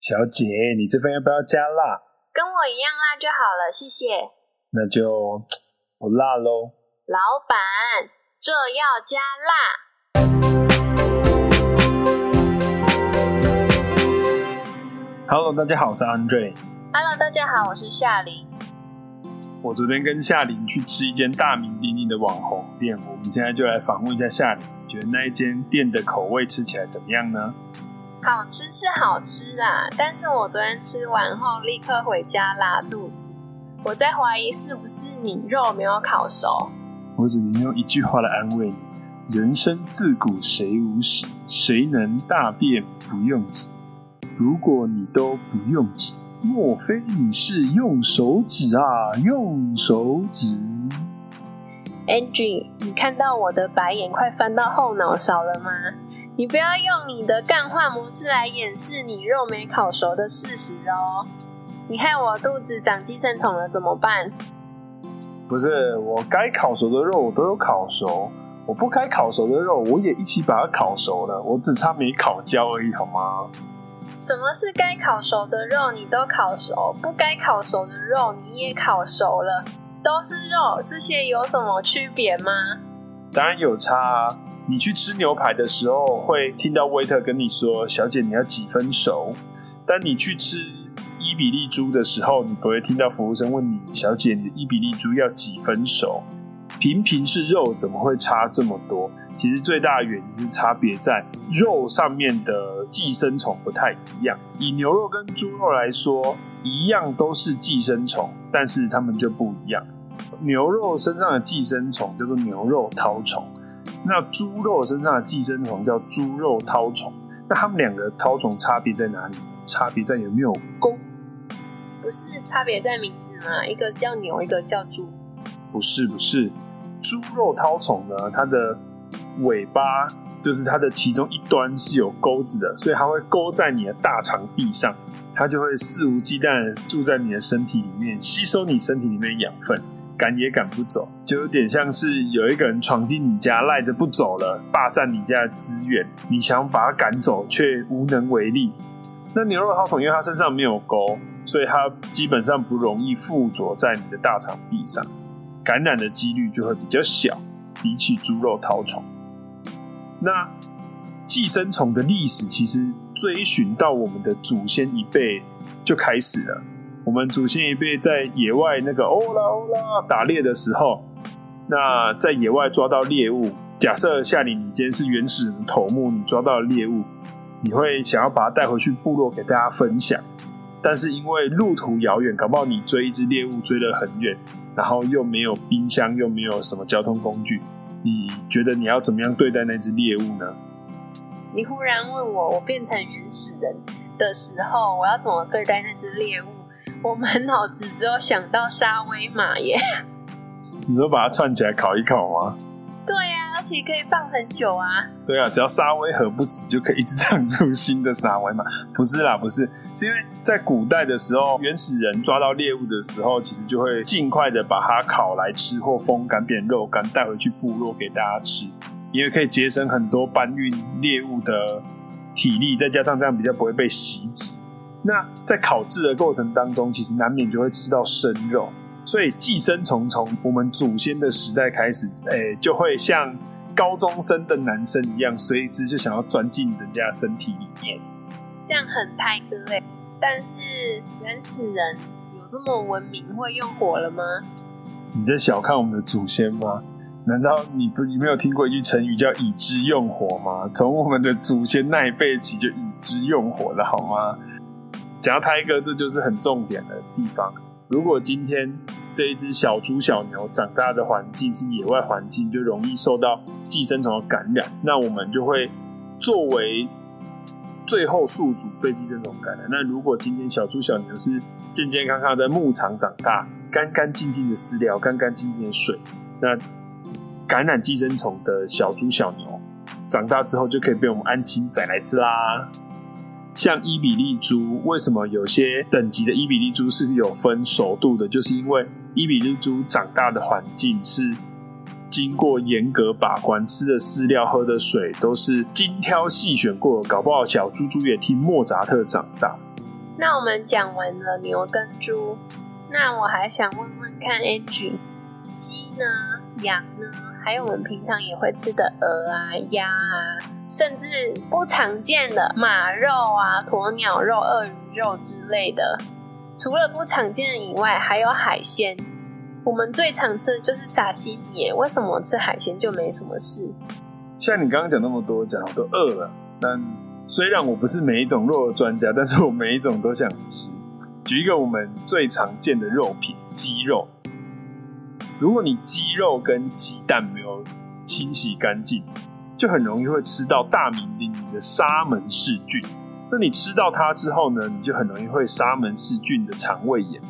小姐，你这份要不要加辣？跟我一样辣就好了，谢谢。那就不辣喽。老板，这要加辣。Hello，大家好，我是 Andre。Hello，大家好，我是夏琳。我昨天跟夏琳去吃一间大名鼎鼎的网红店，我们现在就来访问一下夏琳，你觉得那一间店的口味吃起来怎么样呢？好吃是好吃啦，但是我昨天吃完后立刻回家拉肚子。我在怀疑是不是你肉没有烤熟。我只能用一句话来安慰你：人生自古谁无死，谁能大便不用纸？如果你都不用纸，莫非你是用手指啊？用手指？Angie，你看到我的白眼快翻到后脑勺了吗？你不要用你的干话模式来掩饰你肉没烤熟的事实哦！你害我肚子长寄生虫了怎么办？不是，我该烤熟的肉我都有烤熟，我不该烤熟的肉我也一起把它烤熟了，我只差没烤焦而已，好吗？什么是该烤熟的肉你都烤熟，不该烤熟的肉你也烤熟了，都是肉，这些有什么区别吗？当然有差啊。你去吃牛排的时候，会听到 waiter 跟你说：“小姐，你要几分熟？”但你去吃伊比利猪的时候，你不会听到服务生问你：“小姐，你的伊比利猪要几分熟？”平平是肉，怎么会差这么多？其实最大的原因是差别在肉上面的寄生虫不太一样。以牛肉跟猪肉来说，一样都是寄生虫，但是它们就不一样。牛肉身上的寄生虫叫做牛肉绦虫。那猪肉身上的寄生虫叫猪肉绦虫，那它们两个绦虫差别在哪里？差别在有没有钩？不是差别在名字吗？一个叫牛，一个叫猪。不是不是，猪肉绦虫呢，它的尾巴就是它的其中一端是有钩子的，所以它会勾在你的大肠壁上，它就会肆无忌惮的住在你的身体里面，吸收你身体里面的养分。赶也赶不走，就有点像是有一个人闯进你家，赖着不走了，霸占你家的资源，你想把他赶走，却无能为力。那牛肉絛虫因为它身上没有钩，所以它基本上不容易附着在你的大肠壁上，感染的几率就会比较小，比起猪肉绦虫。那寄生虫的历史其实追寻到我们的祖先一辈就开始了。我们祖先一辈在野外那个欧啦欧啦打猎的时候，那在野外抓到猎物，假设夏琳，你今天是原始人头目，你抓到猎物，你会想要把它带回去部落给大家分享，但是因为路途遥远，搞不好你追一只猎物追了很远，然后又没有冰箱，又没有什么交通工具，你觉得你要怎么样对待那只猎物呢？你忽然问我，我变成原始人的时候，我要怎么对待那只猎物？我满脑子只有想到沙威玛耶。你说把它串起来烤一烤吗？对啊，而且可以放很久啊。对啊，只要沙威合不死，就可以一直长出新的沙威玛。不是啦，不是，是因为在古代的时候，原始人抓到猎物的时候，其实就会尽快的把它烤来吃，或风干变肉干带回去部落给大家吃，因为可以节省很多搬运猎物的体力，再加上这样比较不会被袭击。那在烤制的过程当中，其实难免就会吃到生肉，所以寄生虫从我们祖先的时代开始，哎、欸，就会像高中生的男生一样，随之就想要钻进人家身体里面，这样很泰哥哎。但是原始人有这么文明，会用火了吗？你在小看我们的祖先吗？难道你不你没有听过一句成语叫“已知用火”吗？从我们的祖先那一辈起就已知用火了，好吗？讲到胎哥，这就是很重点的地方。如果今天这一只小猪、小牛长大的环境是野外环境，就容易受到寄生虫的感染，那我们就会作为最后宿主被寄生虫感染。那如果今天小猪、小牛是健健康康在牧场长大，干干净净的饲料，干干净净的水，那感染寄生虫的小猪、小牛长大之后就可以被我们安心宰来吃啦。像伊比利猪，为什么有些等级的伊比利猪是有分熟度的？就是因为伊比利猪长大的环境是经过严格把关，吃的饲料、喝的水都是精挑细选过的。搞不好小猪猪也听莫扎特长大。那我们讲完了牛跟猪，那我还想问问看，Angie，鸡呢？羊呢？还有我们平常也会吃的鹅啊、鸭啊，甚至不常见的马肉啊、鸵鸟肉、鳄鱼肉之类的。除了不常见的以外，还有海鲜。我们最常吃的就是沙西米，为什么吃海鲜就没什么事？像你刚刚讲那么多，讲我都饿了。但虽然我不是每一种肉的专家，但是我每一种都想吃。举一个我们最常见的肉品，鸡肉。如果你鸡肉跟鸡蛋没有清洗干净，就很容易会吃到大名鼎鼎的沙门氏菌。那你吃到它之后呢，你就很容易会沙门氏菌的肠胃炎。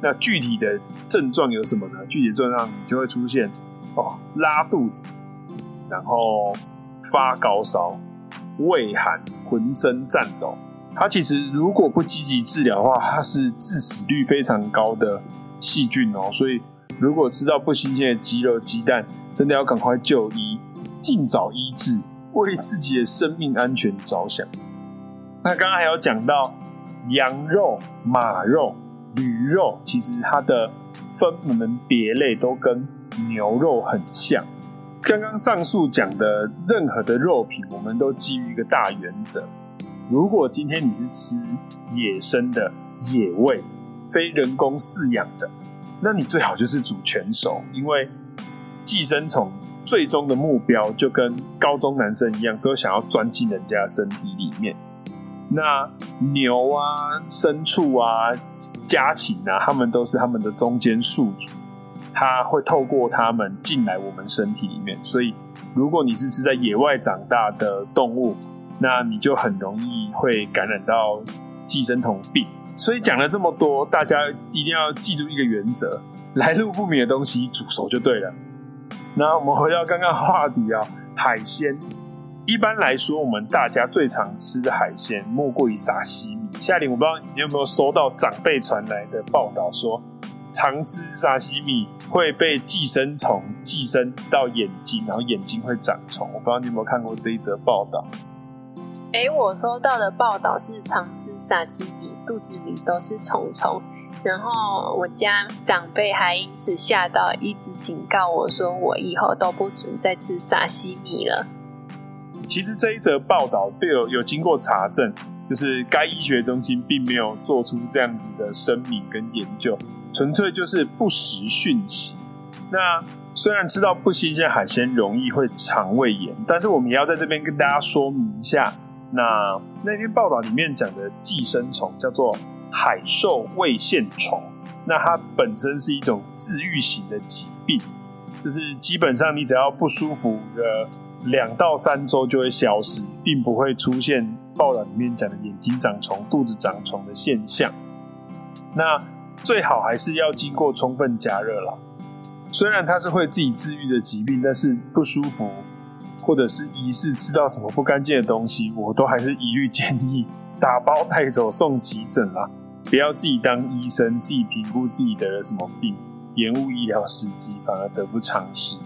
那具体的症状有什么呢？具体的症状你就会出现哦，拉肚子，然后发高烧、畏寒、浑身颤抖。它其实如果不积极治疗的话，它是致死率非常高的细菌哦，所以。如果吃到不新鲜的鸡肉、鸡蛋，真的要赶快就医，尽早医治，为自己的生命安全着想。那刚刚还有讲到羊肉、马肉、驴肉，其实它的分门别类都跟牛肉很像。刚刚上述讲的任何的肉品，我们都基于一个大原则：如果今天你是吃野生的、野味，非人工饲养的。那你最好就是煮全熟，因为寄生虫最终的目标就跟高中男生一样，都想要钻进人家身体里面。那牛啊、牲畜啊、家禽啊，他们都是他们的中间宿主，他会透过他们进来我们身体里面。所以，如果你是吃在野外长大的动物，那你就很容易会感染到寄生虫病。所以讲了这么多，大家一定要记住一个原则：来路不明的东西煮熟就对了。那我们回到刚刚话题啊，海鲜。一般来说，我们大家最常吃的海鲜莫过于沙西米。夏琳，我不知道你有没有收到长辈传来的报道，说常吃沙西米会被寄生虫寄生到眼睛，然后眼睛会长虫。我不知道你有没有看过这一则报道。哎，我收到的报道是常吃沙西米，肚子里都是虫虫。然后我家长辈还因此吓到，一直警告我说，我以后都不准再吃沙西米了。其实这一则报道都有有经过查证，就是该医学中心并没有做出这样子的声明跟研究，纯粹就是不实讯息。那虽然吃到不新鲜海鲜容易会肠胃炎，但是我们也要在这边跟大家说明一下。那那篇报道里面讲的寄生虫叫做海兽胃线虫，那它本身是一种治愈型的疾病，就是基本上你只要不舒服的两到三周就会消失，并不会出现报道里面讲的眼睛长虫、肚子长虫的现象。那最好还是要经过充分加热啦。虽然它是会自己治愈的疾病，但是不舒服。或者是疑似吃到什么不干净的东西，我都还是一律建议打包带走送急诊啦，不要自己当医生，自己评估自己得了什么病，延误医疗时机，反而得不偿失。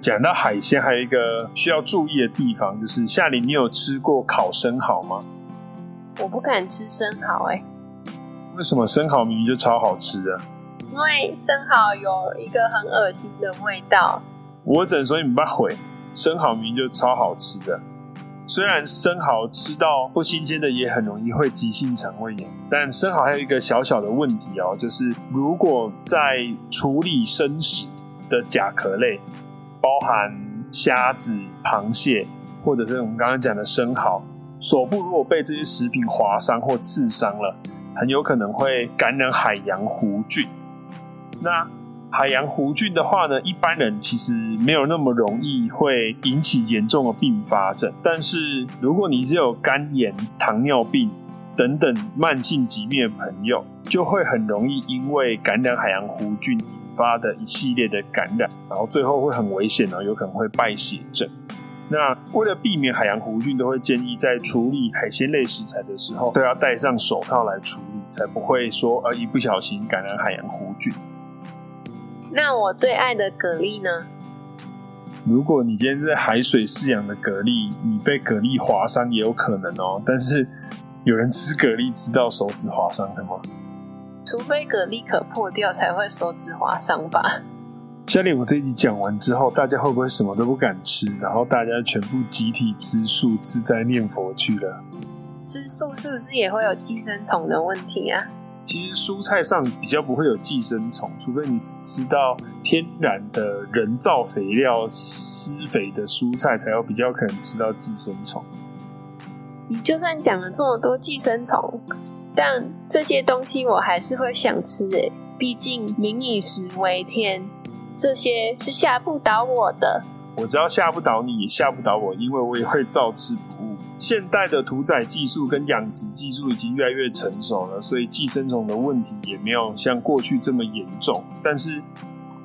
讲到海鲜，还有一个需要注意的地方，就是夏琳，你有吃过烤生蚝吗？我不敢吃生蚝，哎，为什么？生蚝明明就超好吃的。因为生蚝有一个很恶心的味道。我只能说你不要毁。生蚝明就超好吃的，虽然生蚝吃到不新鲜的也很容易会急性肠胃炎，但生蚝还有一个小小的问题哦，就是如果在处理生食的甲壳类，包含虾子、螃蟹，或者是我们刚刚讲的生蚝，手部如果被这些食品划伤或刺伤了，很有可能会感染海洋弧菌。那海洋弧菌的话呢，一般人其实没有那么容易会引起严重的并发症。但是如果你是有肝炎、糖尿病等等慢性疾病的朋友，就会很容易因为感染海洋弧菌引发的一系列的感染，然后最后会很危险，有可能会败血症。那为了避免海洋弧菌，都会建议在处理海鲜类食材的时候，都要戴上手套来处理，才不会说呃一不小心感染海洋弧菌。那我最爱的蛤蜊呢？如果你今天是在海水饲养的蛤蜊，你被蛤蜊划伤也有可能哦。但是有人吃蛤蜊吃到手指划伤的吗？除非蛤蜊壳破掉才会手指划伤吧。夏令，我这一集讲完之后，大家会不会什么都不敢吃，然后大家全部集体吃素、吃斋念佛去了？吃素是不是也会有寄生虫的问题啊？其实蔬菜上比较不会有寄生虫，除非你是吃到天然的人造肥料施肥的蔬菜，才有比较可能吃到寄生虫。你就算讲了这么多寄生虫，但这些东西我还是会想吃诶，毕竟民以食为天，这些是吓不倒我的。我知道吓不倒你，也吓不倒我，因为我也会照吃不误。现代的屠宰技术跟养殖技术已经越来越成熟了，所以寄生虫的问题也没有像过去这么严重。但是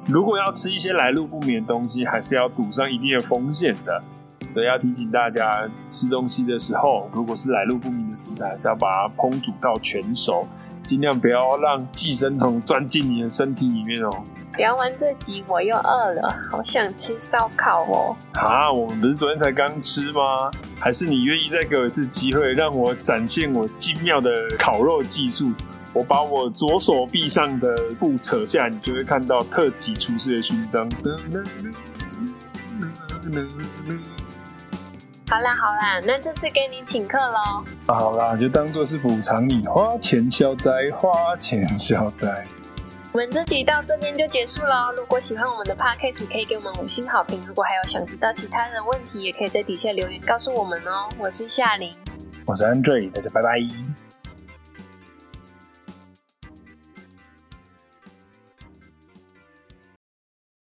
如果要吃一些来路不明的东西，还是要赌上一定的风险的。所以要提醒大家，吃东西的时候，如果是来路不明的食材，还是要把它烹煮到全熟，尽量不要让寄生虫钻进你的身体里面哦。聊完这集，我又饿了，好想吃烧烤哦！啊，我们不是昨天才刚吃吗？还是你愿意再给我一次机会，让我展现我精妙的烤肉技术？我把我左手臂上的布扯下，你就会看到特级厨师的勋章。好啦好啦，那这次给你请客喽。好啦，就当做是补偿你花钱消灾，花钱消灾。我们这集到这边就结束喽。如果喜欢我们的 Podcast，可以给我们五星好评。如果还有想知道其他的问题，也可以在底下留言告诉我们哦。我是夏琳，我是 Andre，大家拜拜。